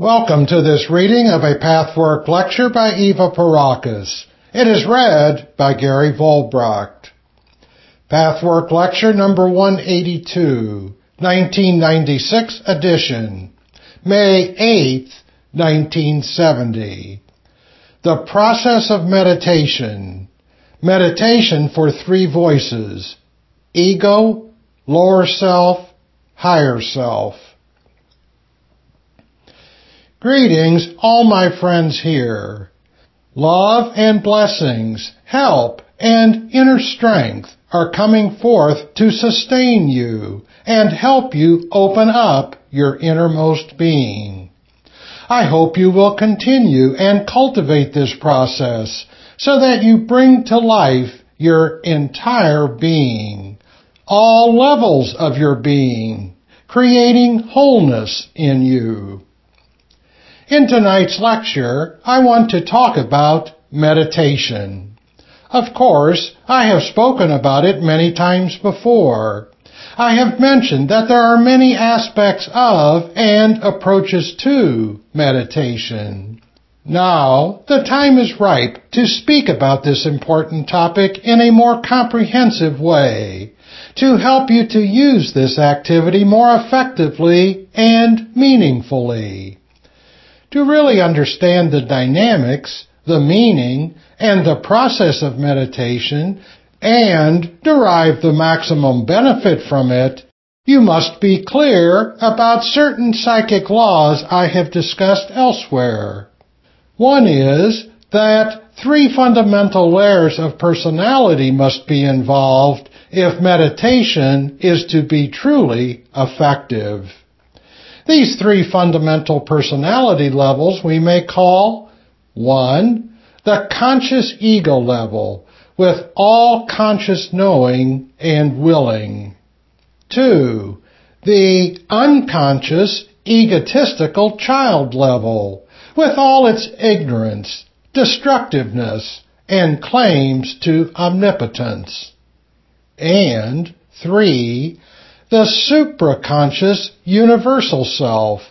Welcome to this reading of a Pathwork lecture by Eva Pierrakos. It is read by Gary Vollbracht. Pathwork lecture number 182, 1996 edition, May 8th, 1970. The process of meditation. Meditation for three voices. Ego, lower self, higher self. Greetings, all my friends here. Love and blessings, help, and inner strength are coming forth to sustain you and help you open up your innermost being. I hope you will continue and cultivate this process so that you bring to life your entire being, all levels of your being, creating wholeness in you. In tonight's lecture, I want to talk about meditation. Of course, I have spoken about it many times before. I have mentioned that there are many aspects of and approaches to meditation. Now, the time is ripe to speak about this important topic in a more comprehensive way, to help you to use this activity more effectively and meaningfully. To really understand the dynamics, the meaning, and the process of meditation, and derive the maximum benefit from it, you must be clear about certain psychic laws I have discussed elsewhere. One is that three fundamental layers of personality must be involved if meditation is to be truly effective. These three fundamental personality levels we may call 1. The conscious ego level, with all conscious knowing and willing. 2. The unconscious egotistical child level, with all its ignorance, destructiveness, and claims to omnipotence. And 3 the supraconscious universal self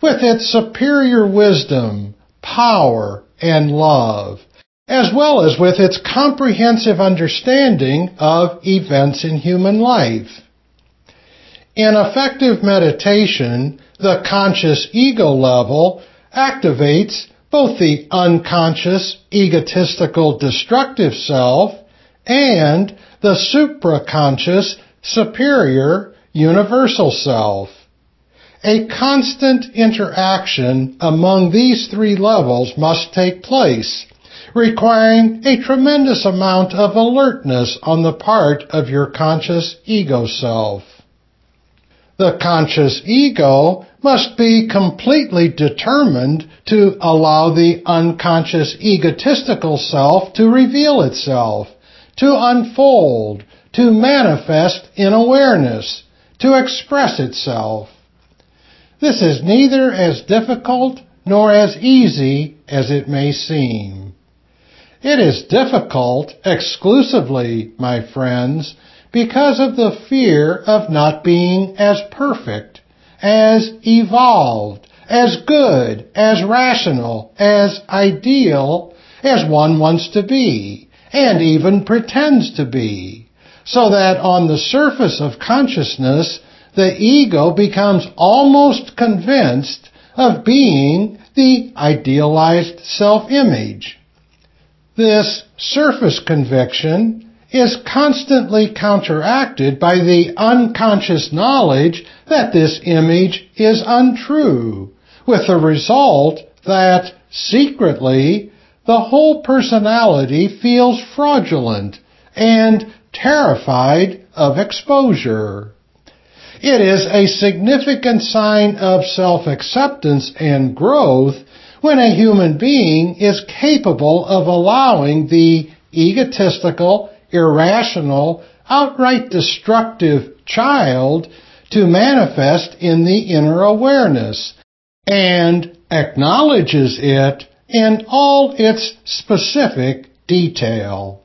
with its superior wisdom, power, and love, as well as with its comprehensive understanding of events in human life. In effective meditation, the conscious ego level activates both the unconscious, egotistical, destructive self and the supraconscious, superior, universal self. A constant interaction among these three levels must take place, requiring a tremendous amount of alertness on the part of your conscious ego self. The conscious ego must be completely determined to allow the unconscious egotistical self to reveal itself, to unfold, to manifest in awareness, to express itself. This is neither as difficult nor as easy as it may seem. It is difficult exclusively, my friends, because of the fear of not being as perfect, as evolved, as good, as rational, as ideal as one wants to be, and even pretends to be so that on the surface of consciousness, the ego becomes almost convinced of being the idealized self-image. This surface conviction is constantly counteracted by the unconscious knowledge that this image is untrue, with the result that secretly the whole personality feels fraudulent and terrified of exposure. It is a significant sign of self-acceptance and growth when a human being is capable of allowing the egotistical, irrational, outright destructive child to manifest in the inner awareness and acknowledges it in all its specific detail.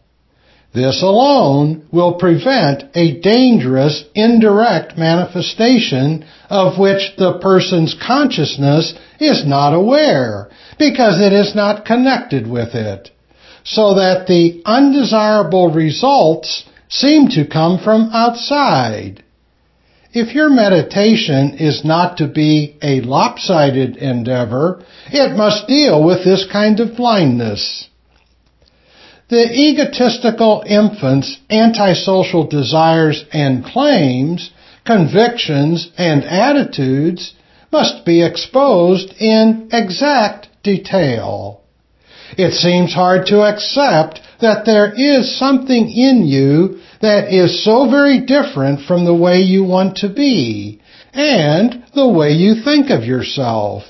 This alone will prevent a dangerous indirect manifestation of which the person's consciousness is not aware because it is not connected with it, so that the undesirable results seem to come from outside. If your meditation is not to be a lopsided endeavor, it must deal with this kind of blindness. The egotistical infant's antisocial desires and claims, convictions and attitudes must be exposed in exact detail. It seems hard to accept that there is something in you that is so very different from the way you want to be and the way you think of yourself.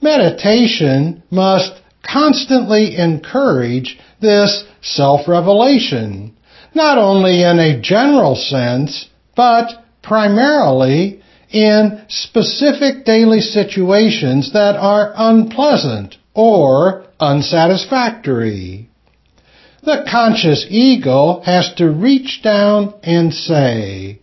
Meditation must constantly encourage this self-revelation, not only in a general sense, but primarily in specific daily situations that are unpleasant or unsatisfactory. The conscious ego has to reach down and say,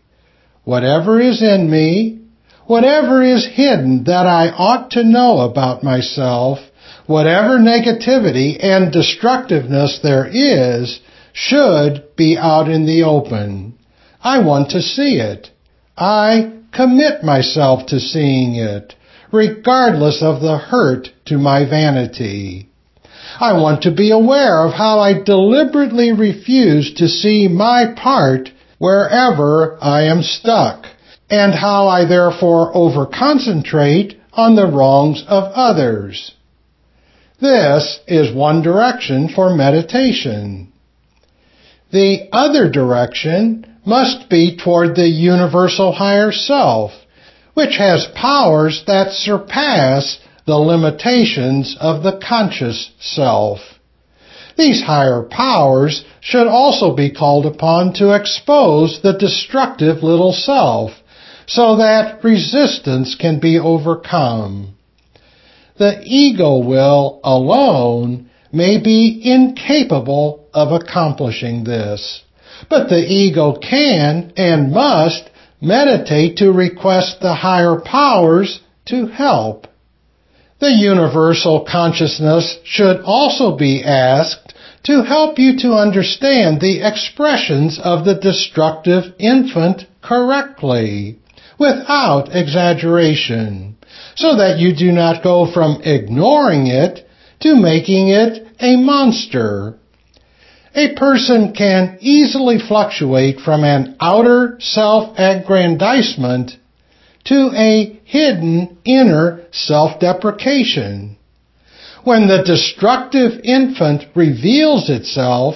whatever is in me, whatever is hidden that I ought to know about myself, whatever negativity and destructiveness there is, should be out in the open. I want to see it. I commit myself to seeing it, regardless of the hurt to my vanity. I want to be aware of how I deliberately refuse to see my part wherever I am stuck, and how I therefore overconcentrate on the wrongs of others. This is one direction for meditation. The other direction must be toward the universal higher self, which has powers that surpass the limitations of the conscious self. These higher powers should also be called upon to expose the destructive little self so that resistance can be overcome. The ego will alone may be incapable of accomplishing this. But the ego can and must meditate to request the higher powers to help. The universal consciousness should also be asked to help you to understand the expressions of the destructive infant correctly, without exaggeration, so that you do not go from ignoring it to making it a monster a person can easily fluctuate from an outer self-aggrandizement to a hidden inner self-deprecation. When the destructive infant reveals itself,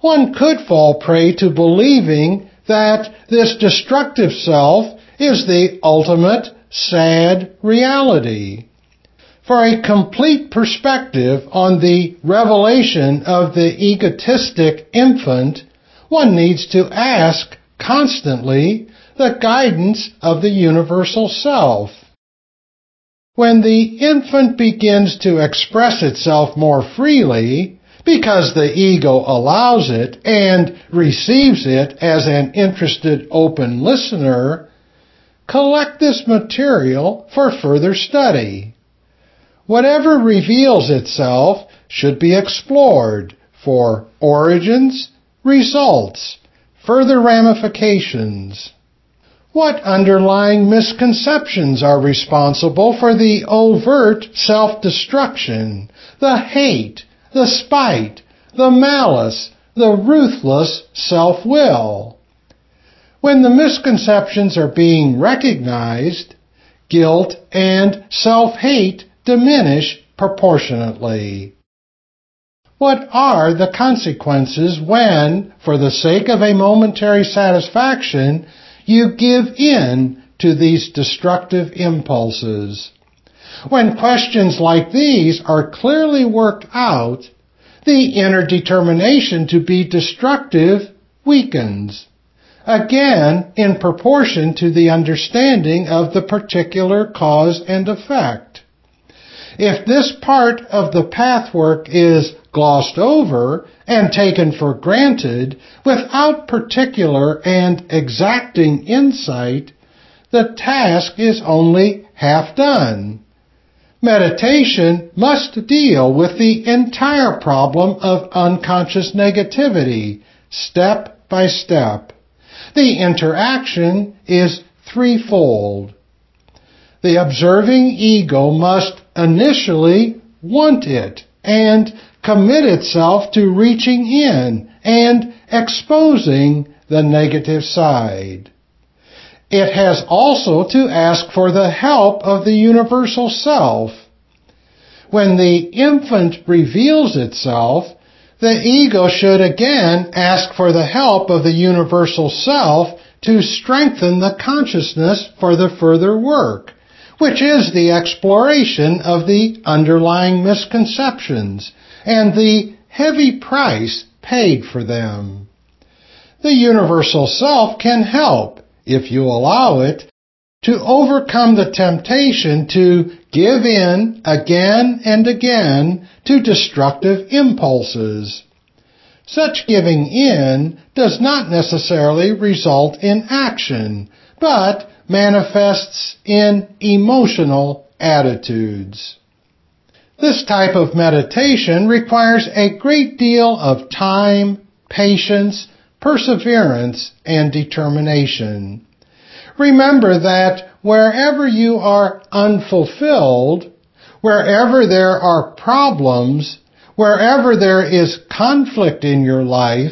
one could fall prey to believing that this destructive self is the ultimate sad reality. For a complete perspective on the revelation of the egotistic infant, one needs to ask constantly the guidance of the universal self. When the infant begins to express itself more freely, because the ego allows it and receives it as an interested open listener, collect this material for further study. Whatever reveals itself should be explored for origins, results, further ramifications. What underlying misconceptions are responsible for the overt self-destruction, the hate, the spite, the malice, the ruthless self-will? When the misconceptions are being recognized, guilt and self-hate diminish proportionately. What are the consequences when, for the sake of a momentary satisfaction, you give in to these destructive impulses? When questions like these are clearly worked out, the inner determination to be destructive weakens. Again, in proportion to the understanding of the particular cause and effect. If this part of the pathwork is glossed over and taken for granted without particular and exacting insight, the task is only half done. Meditation must deal with the entire problem of unconscious negativity, step by step. The interaction is threefold. The observing ego must initially want it and commit itself to reaching in and exposing the negative side. It has also to ask for the help of the universal self. When the infant reveals itself, the ego should again ask for the help of the universal self to strengthen the consciousness for the further work, which is the exploration of the underlying misconceptions and the heavy price paid for them. The universal self can help if you allow it, to overcome the temptation to give in again and again to destructive impulses. Such giving in does not necessarily result in action, but manifests in emotional attitudes. This type of meditation requires a great deal of time, patience, perseverance, and determination. Remember that wherever you are unfulfilled, wherever there are problems, wherever there is conflict in your life,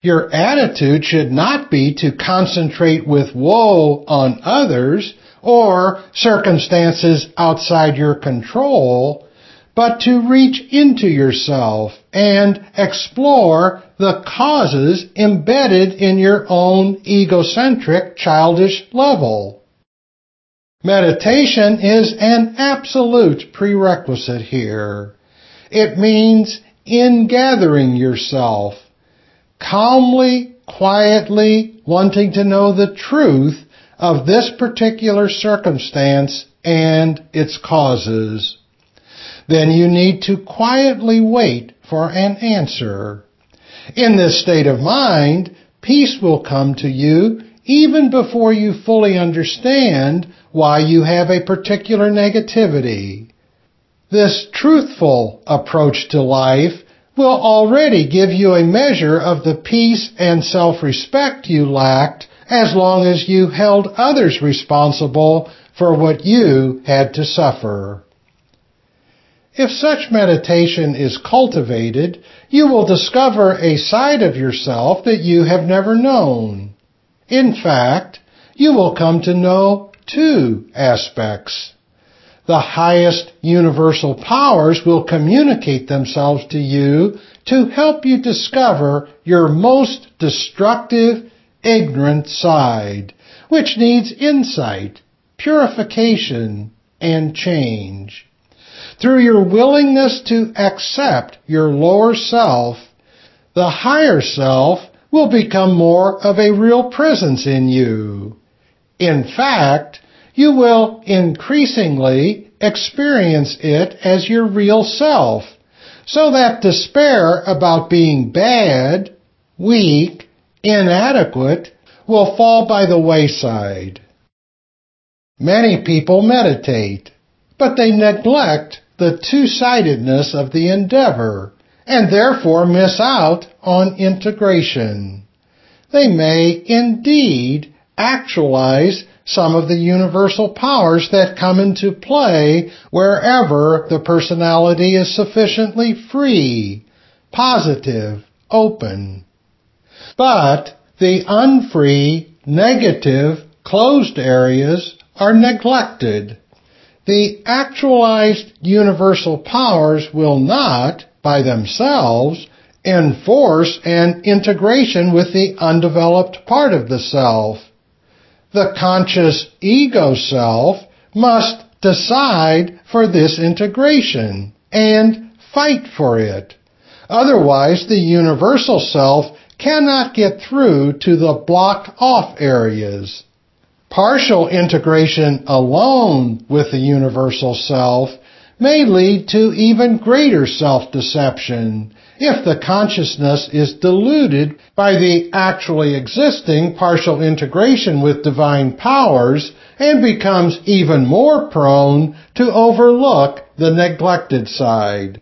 your attitude should not be to concentrate with woe on others or circumstances outside your control, but to reach into yourself and explore the causes embedded in your own egocentric childish level. Meditation is an absolute prerequisite here. It means ingathering yourself, calmly, quietly wanting to know the truth of this particular circumstance and its causes then you need to quietly wait for an answer. In this state of mind, peace will come to you even before you fully understand why you have a particular negativity. This truthful approach to life will already give you a measure of the peace and self-respect you lacked as long as you held others responsible for what you had to suffer. If such meditation is cultivated, you will discover a side of yourself that you have never known. In fact, you will come to know two aspects. The highest universal powers will communicate themselves to you to help you discover your most destructive, ignorant side, which needs insight, purification, and change. Through your willingness to accept your lower self, the higher self will become more of a real presence in you. In fact, you will increasingly experience it as your real self, so that despair about being bad, weak, inadequate will fall by the wayside. Many people meditate, but they neglect the two-sidedness of the endeavor and therefore miss out on integration. They may indeed actualize some of the universal powers that come into play wherever the personality is sufficiently free, positive, open. But the unfree, negative, closed areas are neglected the actualized universal powers will not, by themselves, enforce an integration with the undeveloped part of the self. The conscious ego self must decide for this integration and fight for it. Otherwise, the universal self cannot get through to the blocked off areas. Partial integration alone with the universal self may lead to even greater self-deception if the consciousness is diluted by the actually existing partial integration with divine powers and becomes even more prone to overlook the neglected side.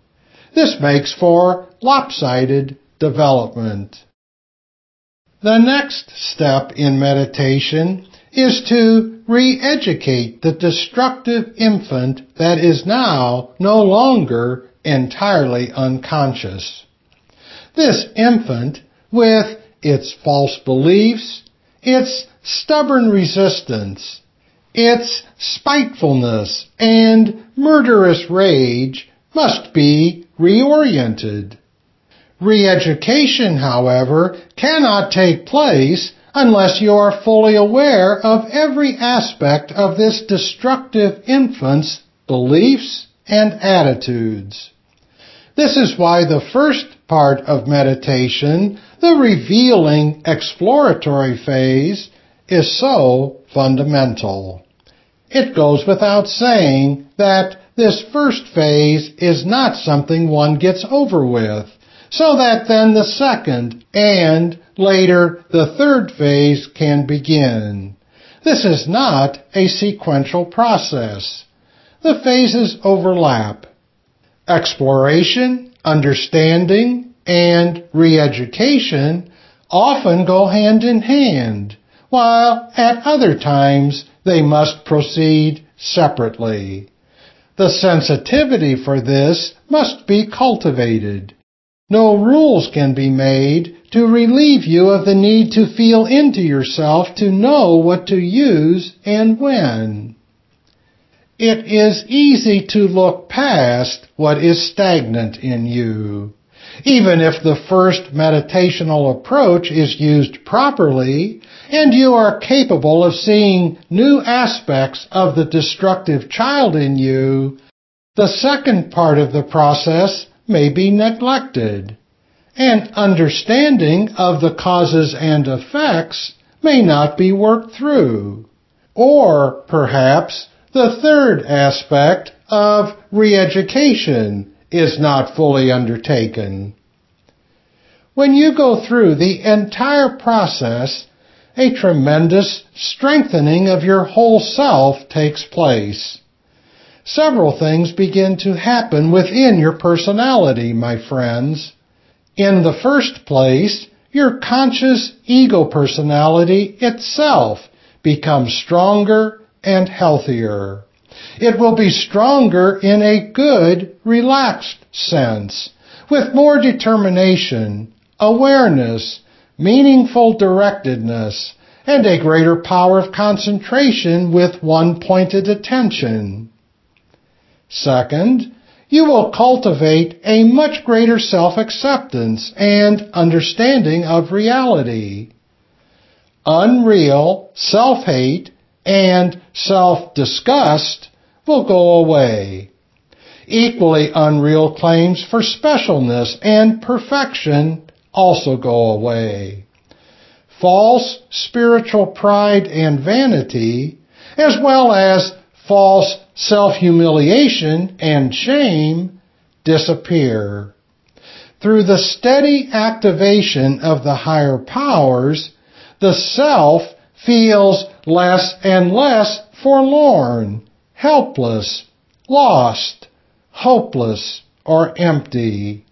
This makes for lopsided development. The next step in meditation is to re-educate the destructive infant that is now no longer entirely unconscious. This infant, with its false beliefs, its stubborn resistance, its spitefulness and murderous rage must be reoriented. Re-education, however, cannot take place unless you are fully aware of every aspect of this destructive infant's beliefs and attitudes. This is why the first part of meditation, the revealing exploratory phase, is so fundamental. It goes without saying that this first phase is not something one gets over with, so that then the second and later the third phase can begin. This is not a sequential process. The phases overlap. Exploration, understanding, and re-education often go hand in hand, while at other times they must proceed separately. The sensitivity for this must be cultivated. No rules can be made to relieve you of the need to feel into yourself to know what to use and when. It is easy to look past what is stagnant in you. Even if the first meditational approach is used properly and you are capable of seeing new aspects of the destructive child in you, the second part of the process may be neglected. And understanding of the causes and effects may not be worked through. Or perhaps the third aspect of re-education is not fully undertaken. When you go through the entire process, a tremendous strengthening of your whole self takes place. Several things begin to happen within your personality, my friends. In the first place, your conscious ego personality itself becomes stronger and healthier. It will be stronger in a good, relaxed sense, with more determination, awareness, meaningful directedness, and a greater power of concentration with one pointed attention. Second, you will cultivate a much greater self-acceptance and understanding of reality. Unreal self-hate and self-disgust will go away. Equally unreal claims for specialness and perfection also go away. False spiritual pride and vanity, as well as false self-humiliation and shame, disappear. Through the steady activation of the higher powers, the self feels less and less forlorn, helpless, lost, hopeless, or empty.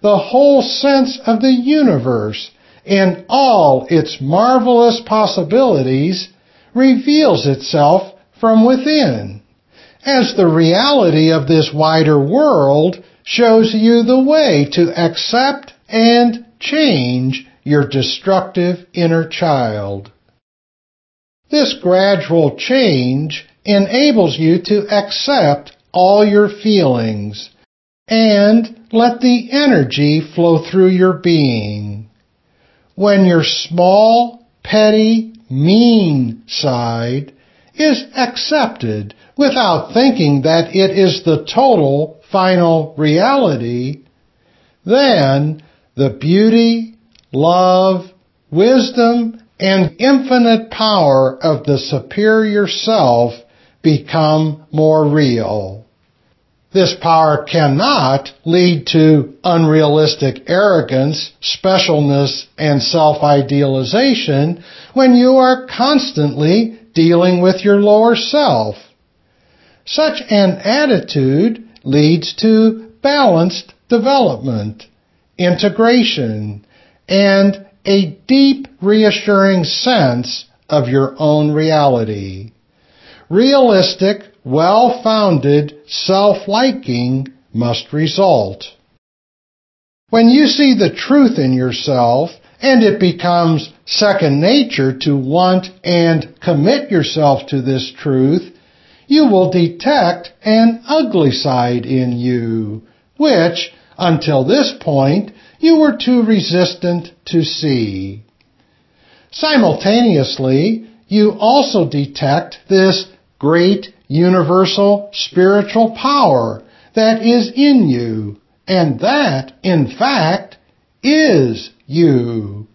The whole sense of the universe in all its marvelous possibilities reveals itself from within, as the reality of this wider world shows you the way to accept and change your destructive inner child. This gradual change enables you to accept all your feelings and let the energy flow through your being. When your small, petty, mean side is accepted without thinking that it is the total final reality, then the beauty, love, wisdom, and infinite power of the superior self become more real. This power cannot lead to unrealistic arrogance, specialness, and self-idealization when you are constantly dealing with your lower self. Such an attitude leads to balanced development, integration, and a deep reassuring sense of your own reality. Realistic, well-founded self-liking must result. When you see the truth in yourself and it becomes second nature to want and commit yourself to this truth, you will detect an ugly side in you, which, until this point, you were too resistant to see. Simultaneously, you also detect this great universal spiritual power that is in you, and that, in fact, is you.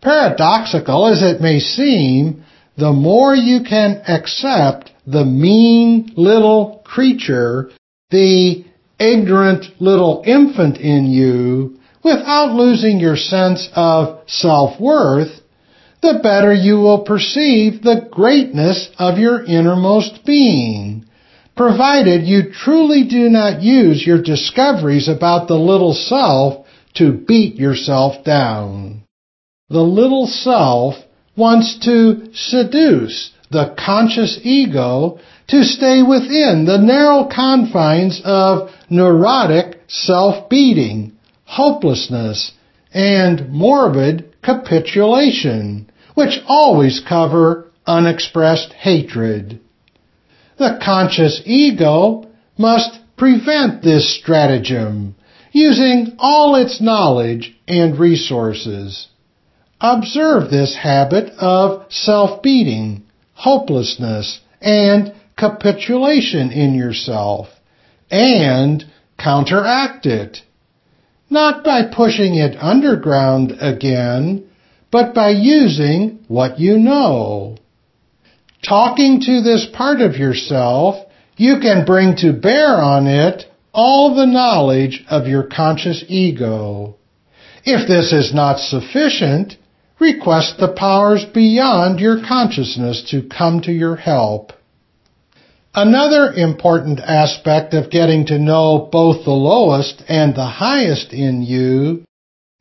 Paradoxical as it may seem, the more you can accept the mean little creature, the ignorant little infant in you, without losing your sense of self-worth, the better you will perceive the greatness of your innermost being, provided you truly do not use your discoveries about the little self to beat yourself down. The little self wants to seduce the conscious ego to stay within the narrow confines of neurotic self-beating, hopelessness, and morbid capitulation, which always cover unexpressed hatred. The conscious ego must prevent this stratagem using all its knowledge and resources. Observe this habit of self-beating, hopelessness, and capitulation in yourself, and counteract it. Not by pushing it underground again, but by using what you know. Talking to this part of yourself, you can bring to bear on it all the knowledge of your conscious ego. If this is not sufficient, request the powers beyond your consciousness to come to your help. Another important aspect of getting to know both the lowest and the highest in you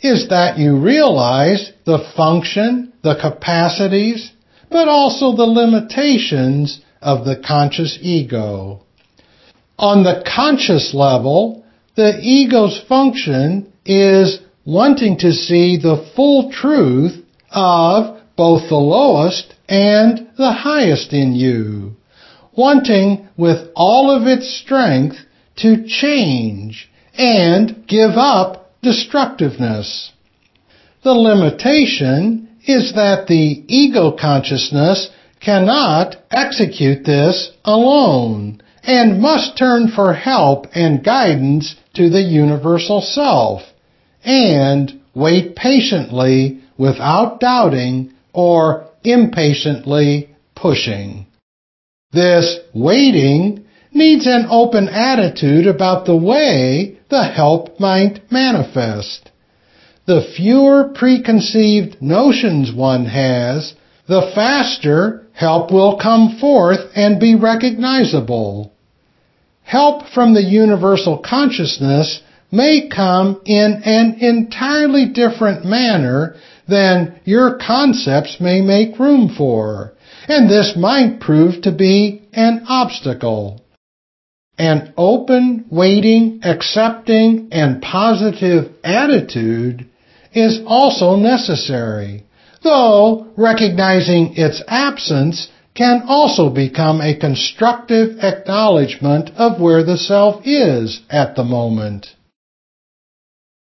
is that you realize the function, the capacities, but also the limitations of the conscious ego. On the conscious level, the ego's function is wanting to see the full truth of both the lowest and the highest in you, wanting with all of its strength to change and give up destructiveness. The limitation is that the ego consciousness cannot execute this alone and must turn for help and guidance to the universal self and wait patiently without doubting or impatiently pushing. This waiting needs an open attitude about the way the help might manifest. The fewer preconceived notions one has, the faster help will come forth and be recognizable. Help from the universal consciousness may come in an entirely different manner than your concepts may make room for, and this might prove to be an obstacle. An open, waiting, accepting, and positive attitude is also necessary, though recognizing its absence can also become a constructive acknowledgement of where the self is at the moment.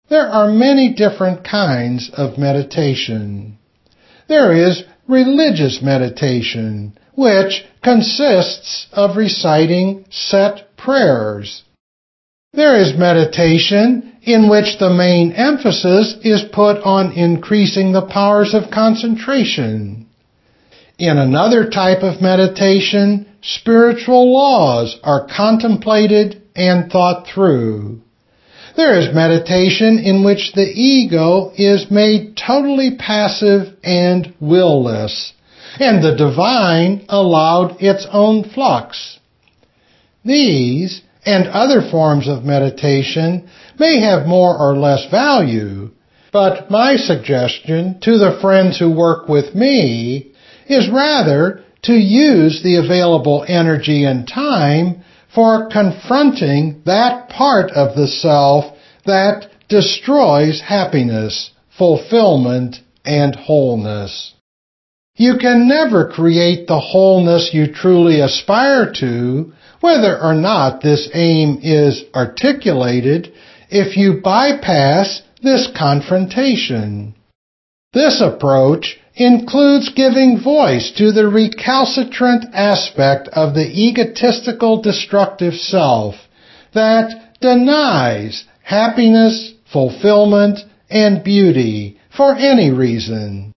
There are many different kinds of meditation. There is religious meditation, which consists of reciting set prayers. There is meditation in which the main emphasis is put on increasing the powers of concentration. In another type of meditation, spiritual laws are contemplated and thought through. There is meditation in which the ego is made totally passive and willless, and the divine allowed its own flux. These and other forms of meditation may have more or less value, but my suggestion to the friends who work with me is rather to use the available energy and time for confronting that part of the self that destroys happiness, fulfillment, and wholeness. You can never create the wholeness you truly aspire to, whether or not this aim is articulated, if you bypass this confrontation. This approach includes giving voice to the recalcitrant aspect of the egotistical destructive self that denies happiness, fulfillment, and beauty for any reason.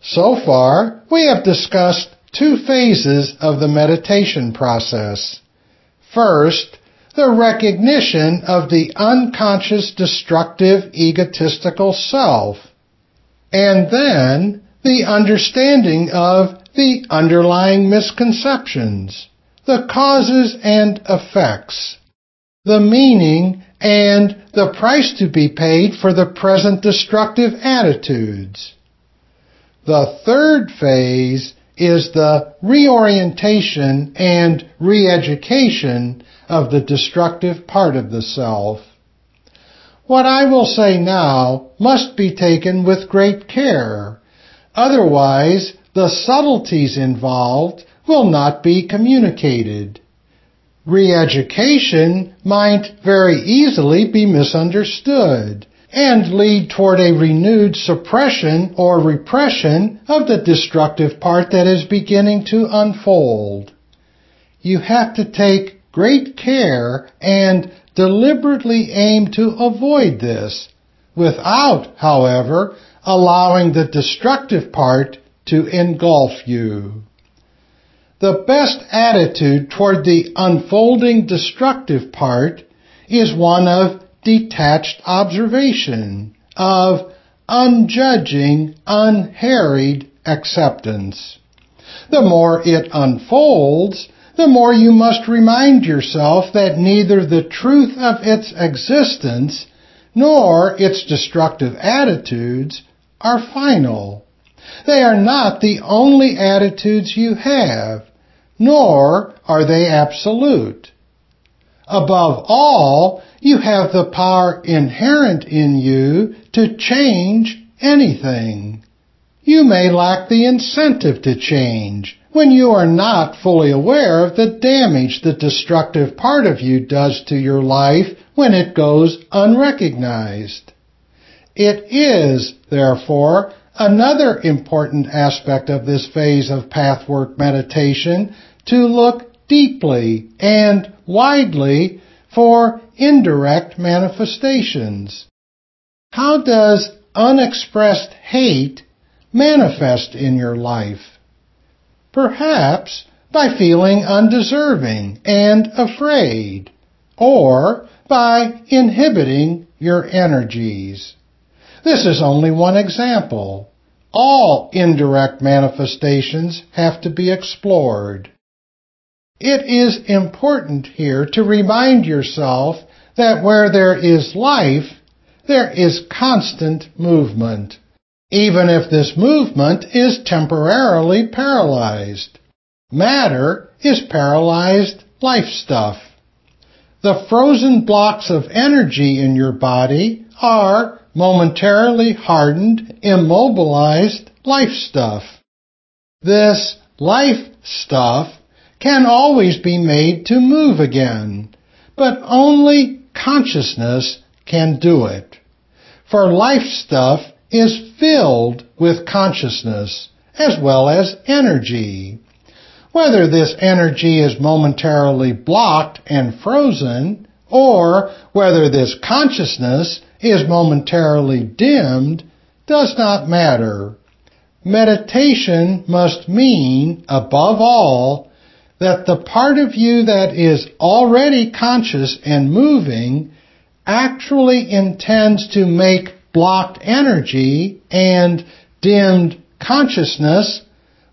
So far, we have discussed two phases of the meditation process. First, the recognition of the unconscious destructive egotistical self, and then the understanding of the underlying misconceptions, the causes and effects, the meaning and the price to be paid for the present destructive attitudes. The third phase is the reorientation and re-education of the destructive part of the self. What I will say now must be taken with great care. Otherwise, the subtleties involved will not be communicated. Re-education might very easily be misunderstood and lead toward a renewed suppression or repression of the destructive part that is beginning to unfold. You have to take great care and deliberately aim to avoid this, without, however, allowing the destructive part to engulf you. The best attitude toward the unfolding destructive part is one of detached observation, of unjudging, unharried acceptance. The more it unfolds, the more you must remind yourself that neither the truth of its existence nor its destructive attitudes are final. They are not the only attitudes you have, nor are they absolute. Above all, you have the power inherent in you to change anything. You may lack the incentive to change when you are not fully aware of the damage the destructive part of you does to your life when it goes unrecognized. It is, therefore, another important aspect of this phase of pathwork meditation to look deeply and widely for indirect manifestations. How does unexpressed hate manifest in your life? Perhaps by feeling undeserving and afraid, or by inhibiting your energies. This is only one example. All indirect manifestations have to be explored. It is important here to remind yourself that where there is life, there is constant movement, even if this movement is temporarily paralyzed. Matter is paralyzed life stuff. The frozen blocks of energy in your body are momentarily hardened, immobilized life stuff. This life stuff can always be made to move again, but only consciousness can do it. For life stuff is filled with consciousness as well as energy. Whether this energy is momentarily blocked and frozen, or whether this consciousness is momentarily dimmed, does not matter. Meditation must mean, above all, that the part of you that is already conscious and moving actually intends to make blocked energy and dimmed consciousness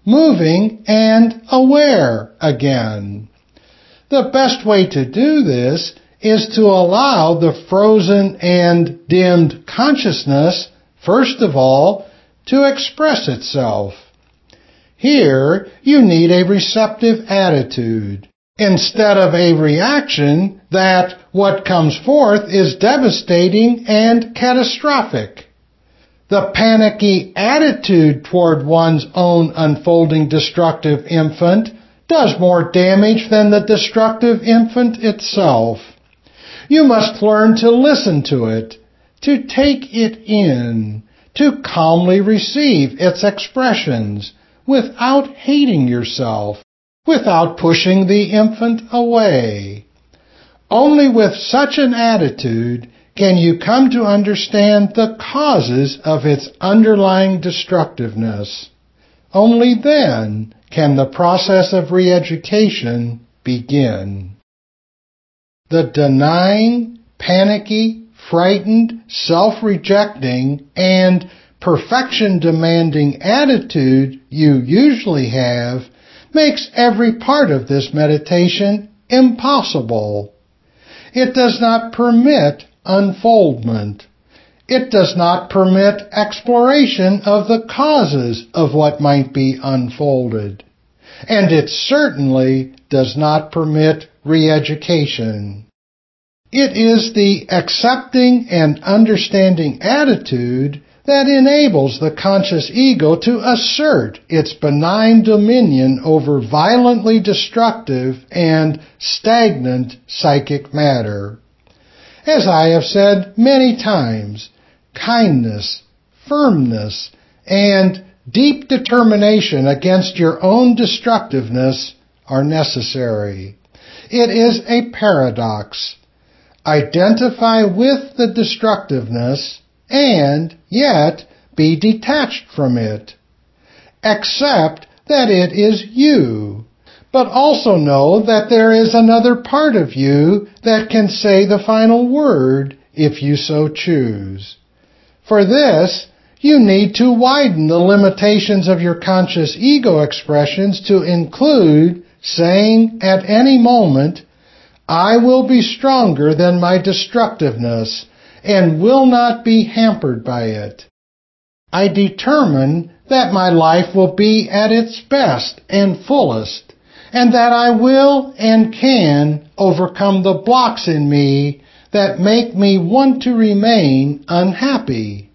moving and aware again. The best way to do this is to allow the frozen and dimmed consciousness, first of all, to express itself. Here, you need a receptive attitude instead of a reaction that what comes forth is devastating and catastrophic. The panicky attitude toward one's own unfolding destructive infant does more damage than the destructive infant itself. You must learn to listen to it, to take it in, to calmly receive its expressions without hating yourself, without pushing the infant away. Only with such an attitude can you come to understand the causes of its underlying destructiveness. Only then can the process of re-education begin. The denying, panicky, frightened, self-rejecting, and perfection-demanding attitude you usually have makes every part of this meditation impossible. It does not permit unfoldment. It does not permit exploration of the causes of what might be unfolded. And it certainly does not permit re-education. It is the accepting and understanding attitude that enables the conscious ego to assert its benign dominion over violently destructive and stagnant psychic matter. As I have said many times, kindness, firmness, and deep determination against your own destructiveness are necessary. It is a paradox. Identify with the destructiveness and yet be detached from it. Accept that it is you, but also know that there is another part of you that can say the final word if you so choose. For this, you need to widen the limitations of your conscious ego expressions to include saying at any moment, I will be stronger than my destructiveness and will not be hampered by it. I determine that my life will be at its best and fullest, and that I will and can overcome the blocks in me that make me want to remain unhappy.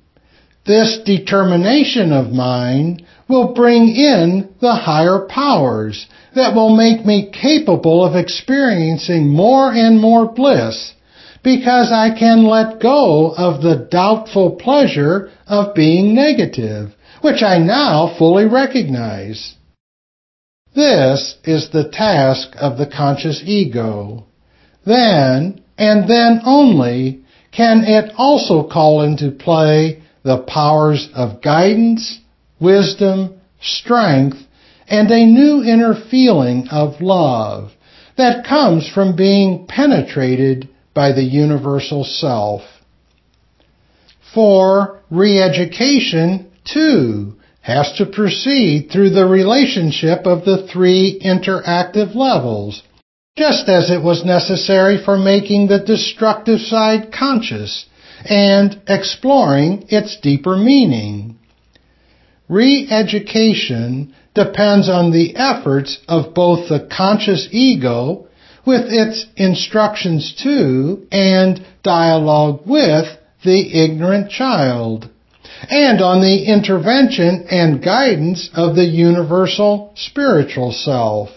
This determination of mine will bring in the higher powers that will make me capable of experiencing more and more bliss because I can let go of the doubtful pleasure of being negative, which I now fully recognize. This is the task of the conscious ego. Then, and then only, can it also call into play the powers of guidance, wisdom, strength, and a new inner feeling of love that comes from being penetrated by the universal self. For re-education, too, has to proceed through the relationship of the three interactive levels, just as it was necessary for making the destructive side conscious and exploring its deeper meaning. Re-education depends on the efforts of both the conscious ego with its instructions to and dialogue with the ignorant child, and on the intervention and guidance of the universal spiritual self.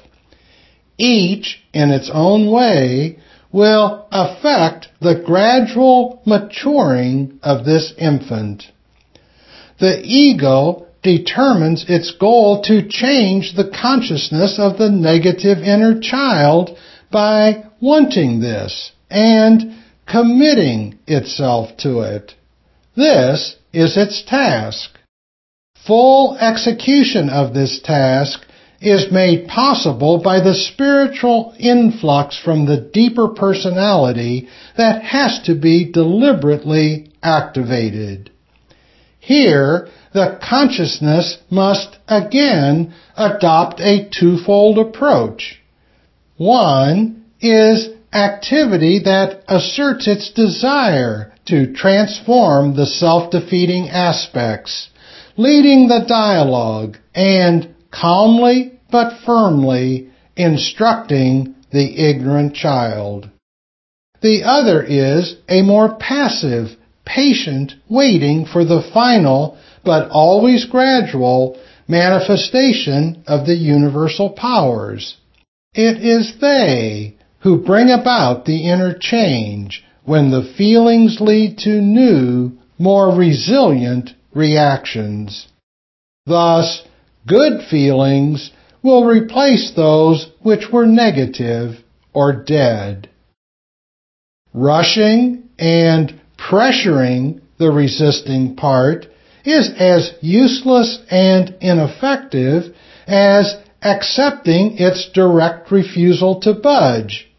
Each, in its own way, will affect the gradual maturing of this infant. The ego determines its goal to change the consciousness of the negative inner child by wanting this and committing itself to it. This is its task. Full execution of this task is made possible by the spiritual influx from the deeper personality that has to be deliberately activated. Here, the consciousness must again adopt a twofold approach. One is activity that asserts its desire to transform the self-defeating aspects, leading the dialogue and calmly but firmly instructing the ignorant child. The other is a more passive, patient waiting for the final but always gradual manifestation of the universal powers. It is they who bring about the inner change when the feelings lead to new, more resilient reactions. Thus, good feelings will replace those which were negative or dead. Rushing and pressuring the resisting part is as useless and ineffective as accepting its direct refusal to budge.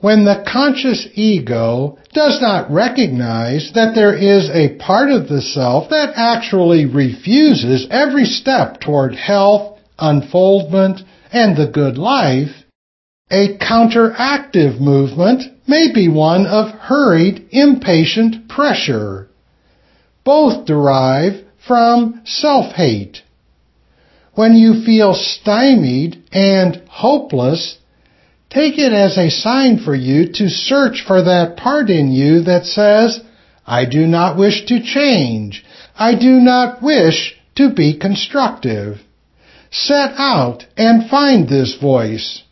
When the conscious ego does not recognize that there is a part of the self that actually refuses every step toward health, unfoldment, and the good life, a counteractive movement may be one of hurried, impatient pressure. Both derive from self-hate. When you feel stymied and hopeless, take it as a sign for you to search for that part in you that says, I do not wish to change. I do not wish to be constructive. Set out and find this voice.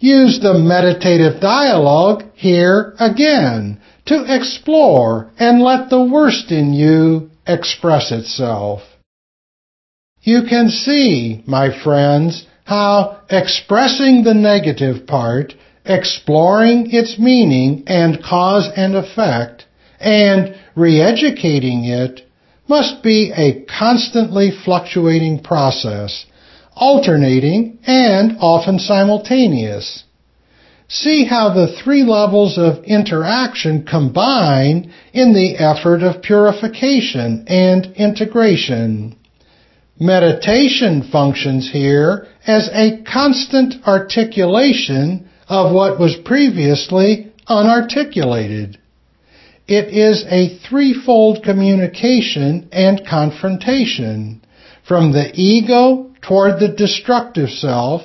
Use the meditative dialogue here again to explore and let the worst in you express itself. You can see, my friends, how expressing the negative part, exploring its meaning and cause and effect, and re-educating it must be a constantly fluctuating process alternating, and often simultaneous. See how the three levels of interaction combine in the effort of purification and integration. Meditation functions here as a constant articulation of what was previously unarticulated. It is a threefold communication and confrontation from the ego toward the destructive self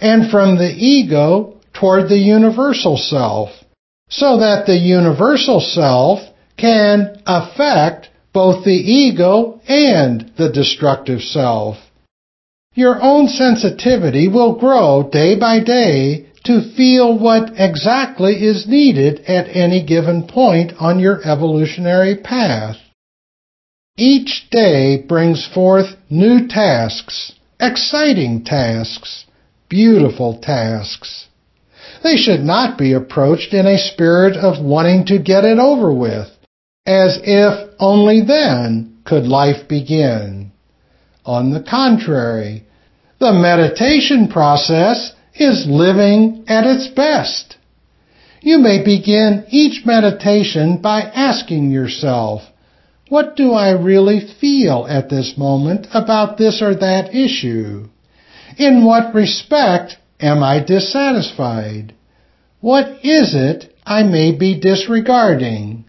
and from the ego toward the universal self so that the universal self can affect both the ego and the destructive self. Your own sensitivity will grow day by day to feel what exactly is needed at any given point on your evolutionary path. Each day brings forth new tasks exciting tasks, beautiful tasks. They should not be approached in a spirit of wanting to get it over with, as if only then could life begin. On the contrary, the meditation process is living at its best. You may begin each meditation by asking yourself, what do I really feel at this moment about this or that issue? In what respect am I dissatisfied? What is it I may be disregarding?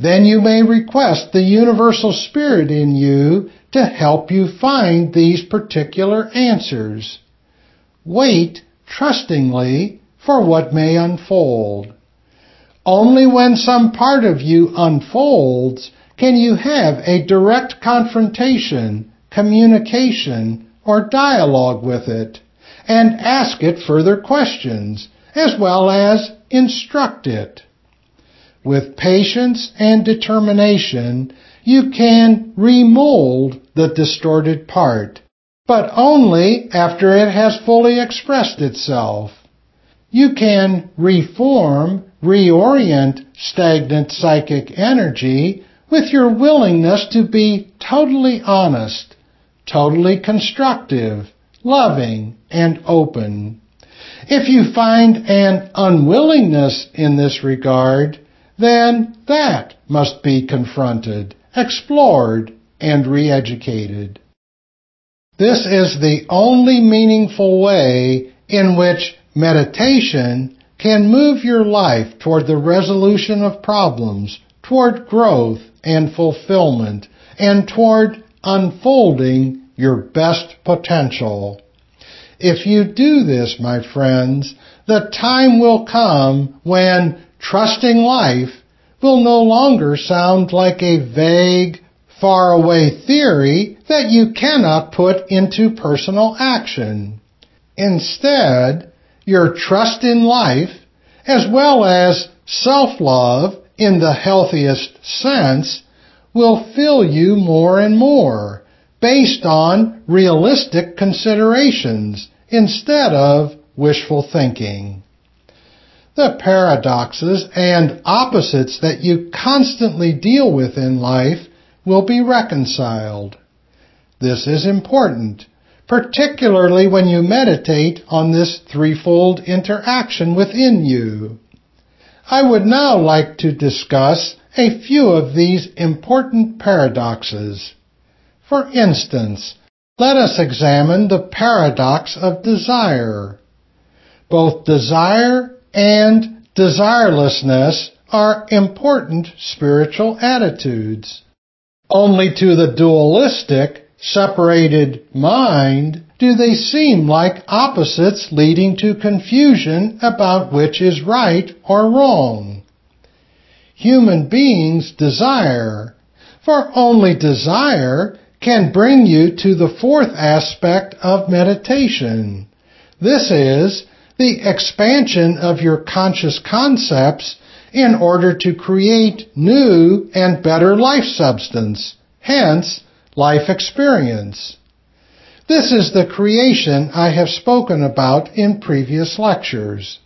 Then you may request the universal spirit in you to help you find these particular answers. Wait trustingly for what may unfold. Only when some part of you unfolds can you have a direct confrontation, communication, or dialogue with it and ask it further questions as well as instruct it? With patience and determination, you can remold the distorted part, but only after it has fully expressed itself. You can reform, reorient stagnant psychic energy with your willingness to be totally honest, totally constructive, loving, and open. If you find an unwillingness in this regard, then that must be confronted, explored, and re-educated. This is the only meaningful way in which meditation can move your life toward the resolution of problems, toward growth and fulfillment, and toward unfolding your best potential. If you do this, my friends, the time will come when trusting life will no longer sound like a vague, faraway theory that you cannot put into personal action. Instead, your trust in life, as well as self-love in the healthiest sense, will fill you more and more based on realistic considerations instead of wishful thinking. The paradoxes and opposites that you constantly deal with in life will be reconciled. This is important, particularly when you meditate on this threefold interaction within you. I would now like to discuss a few of these important paradoxes. For instance, let us examine the paradox of desire. Both desire and desirelessness are important spiritual attitudes. Only to the dualistic, separated mind do they seem like opposites leading to confusion about which is right or wrong. Human beings desire, for only desire can bring you to the fourth aspect of meditation. This is the expansion of your conscious concepts in order to create new and better life substance, hence life experience. This is the creation I have spoken about in previous lectures.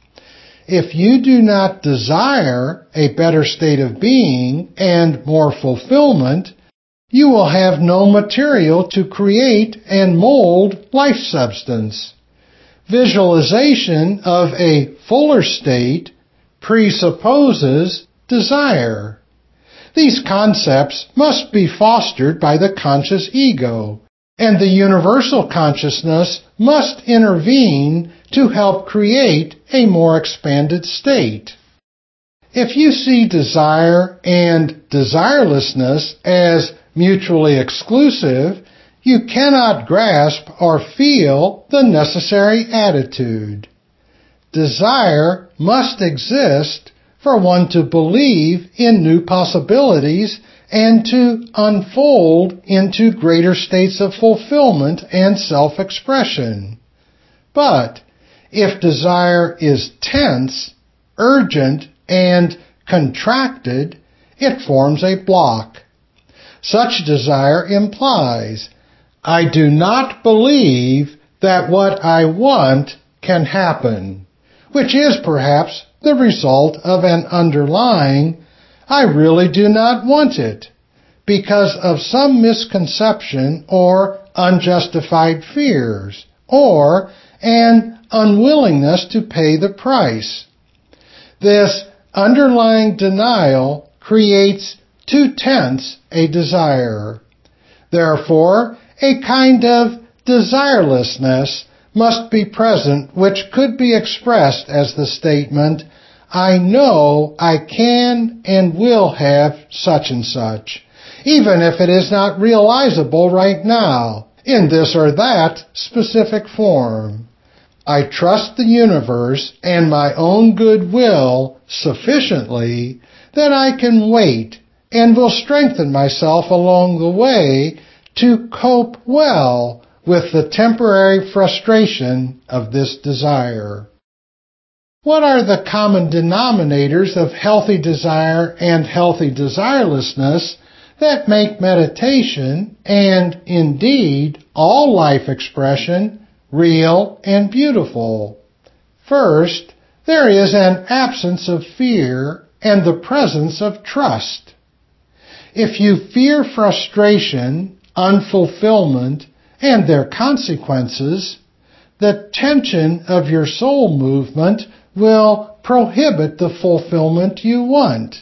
If you do not desire a better state of being and more fulfillment, you will have no material to create and mold life substance. Visualization of a fuller state presupposes desire. These concepts must be fostered by the conscious ego, and the universal consciousness must intervene to help create a more expanded state. If you see desire and desirelessness as mutually exclusive, you cannot grasp or feel the necessary attitude. Desire must exist for one to believe in new possibilities and to unfold into greater states of fulfillment and self-expression. But if desire is tense, urgent, and contracted, it forms a block. Such desire implies, I do not believe that what I want can happen, which is perhaps the result of an underlying, I really do not want it, because of some misconception or unjustified fears, or an unwillingness to pay the price. This underlying denial creates two tenths a desire. Therefore, a kind of desirelessness must be present which could be expressed as the statement, I know I can and will have such and such, even if it is not realizable right now in this or that specific form. I trust the universe and my own goodwill sufficiently that I can wait and will strengthen myself along the way to cope well with the temporary frustration of this desire. What are the common denominators of healthy desire and healthy desirelessness that make meditation and indeed all life expression real and beautiful? First, there is an absence of fear and the presence of trust. If you fear frustration, unfulfillment, and their consequences, the tension of your soul movement will prohibit the fulfillment you want.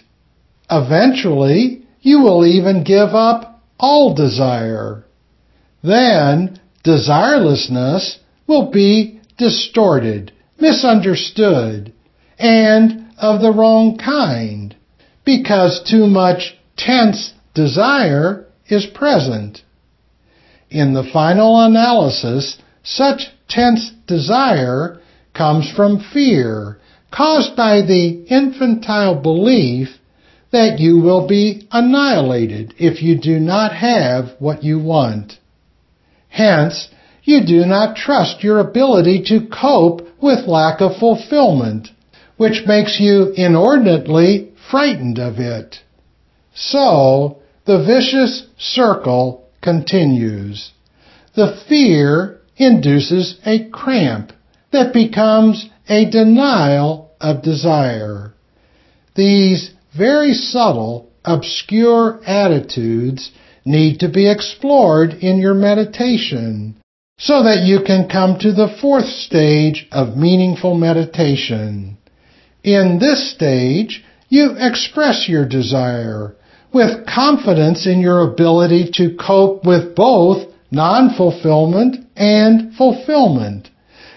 Eventually, you will even give up all desire. Then, desirelessness will be distorted, misunderstood, and of the wrong kind, because too much tense desire is present. In the final analysis, such tense desire comes from fear, caused by the infantile belief that you will be annihilated if you do not have what you want. Hence, you do not trust your ability to cope with lack of fulfillment, which makes you inordinately frightened of it. So, the vicious circle continues. The fear induces a cramp that becomes a denial of desire. These very subtle, obscure attitudes need to be explored in your meditation so that you can come to the fourth stage of meaningful meditation. In this stage, you express your desire with confidence in your ability to cope with both non-fulfillment and fulfillment,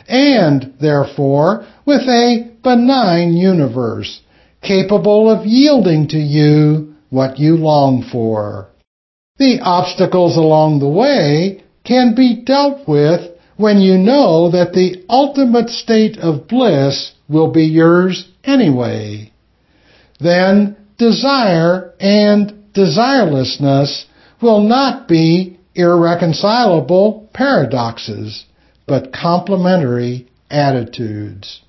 and therefore with a benign universe capable of yielding to you what you long for. The obstacles along the way can be dealt with when you know that the ultimate state of bliss will be yours anyway. Then desire and desirelessness will not be irreconcilable paradoxes, but complementary attitudes.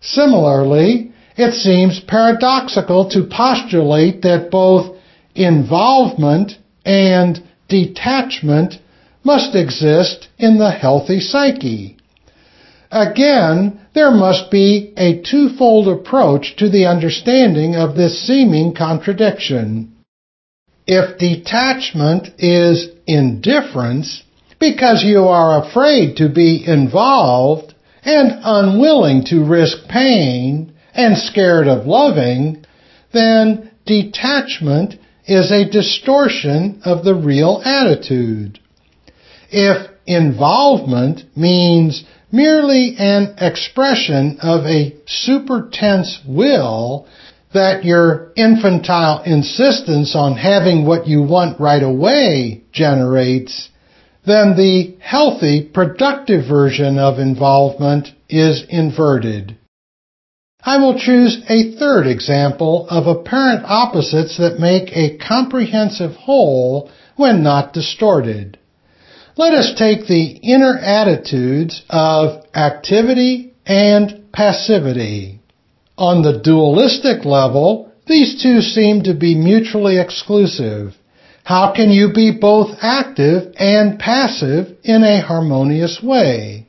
Similarly, it seems paradoxical to postulate that both involvement and detachment must exist in the healthy psyche. Again, there must be a twofold approach to the understanding of this seeming contradiction. If detachment is indifference because you are afraid to be involved and unwilling to risk pain and scared of loving, then detachment is a distortion of the real attitude. If involvement means merely an expression of a super tense will that your infantile insistence on having what you want right away generates, then the healthy, productive version of involvement is inverted. I will choose a third example of apparent opposites that make a comprehensive whole when not distorted. Let us take the inner attitudes of activity and passivity. On the dualistic level, these two seem to be mutually exclusive. How can you be both active and passive in a harmonious way?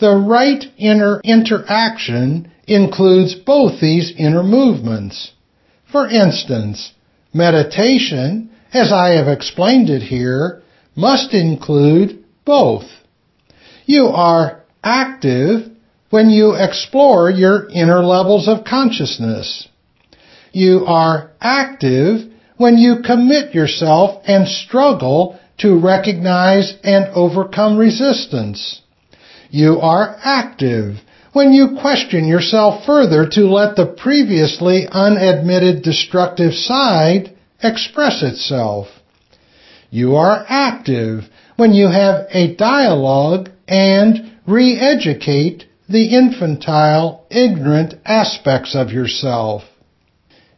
The right inner interaction includes both these inner movements. For instance, meditation, as I have explained it here, must include both. You are active when you explore your inner levels of consciousness. You are active when you commit yourself and struggle to recognize and overcome resistance. You are active when you question yourself further to let the previously unadmitted destructive side express itself. You are active when you have a dialogue and re-educate the infantile, ignorant aspects of yourself.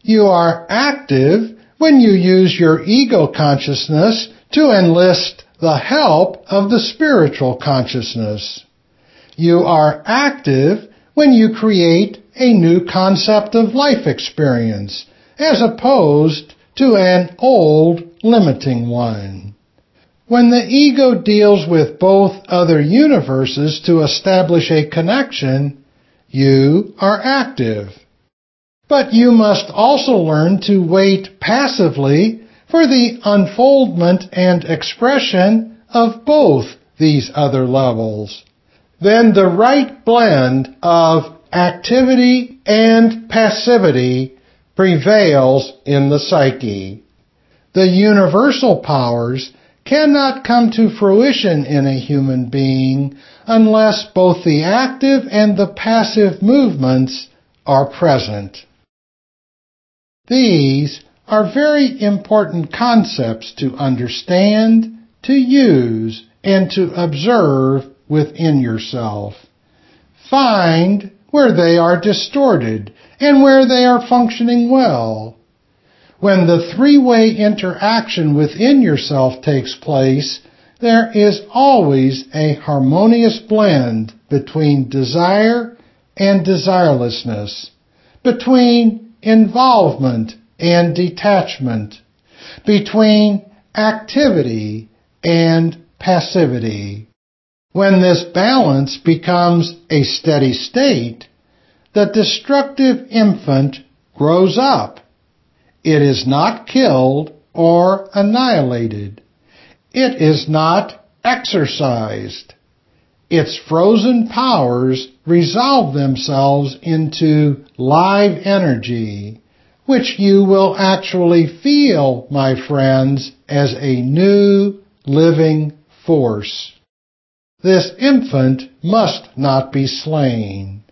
You are active when you use your ego consciousness to enlist the help of the spiritual consciousness. You are active when you create a new concept of life experience, as opposed to an old limiting one. When the ego deals with both other universes to establish a connection, you are active. But you must also learn to wait passively for the unfoldment and expression of both these other levels. then the right blend of activity and passivity prevails in the psyche. The universal powers cannot come to fruition in a human being unless both the active and the passive movements are present. These are very important concepts to understand, to use, and to observe within yourself. Find where they are distorted and where they are functioning well. When the three-way interaction within yourself takes place, there is always a harmonious blend between desire and desirelessness, between involvement and detachment, between activity and passivity. When this balance becomes a steady state, the destructive infant grows up. It is not killed or annihilated. It is not exorcised. Its frozen powers resolve themselves into live energy, which you will actually feel, my friends, as a new living force. This infant must not be slain.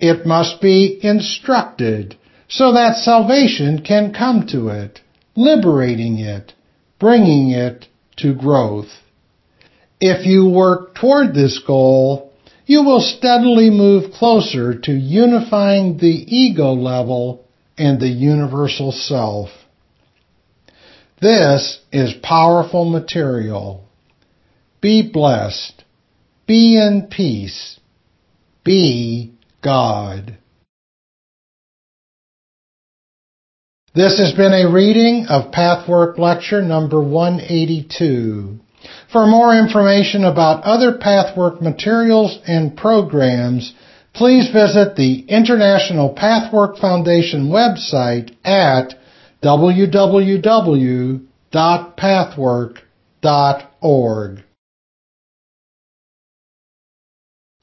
It must be instructed so that salvation can come to it, liberating it, bringing it to growth. If you work toward this goal, you will steadily move closer to unifying the ego level and the universal self. This is powerful material. Be blessed. Be in peace. Be God. This has been a reading of Pathwork Lecture number 182. For more information about other Pathwork materials and programs, please visit the International Pathwork Foundation website at www.pathwork.org.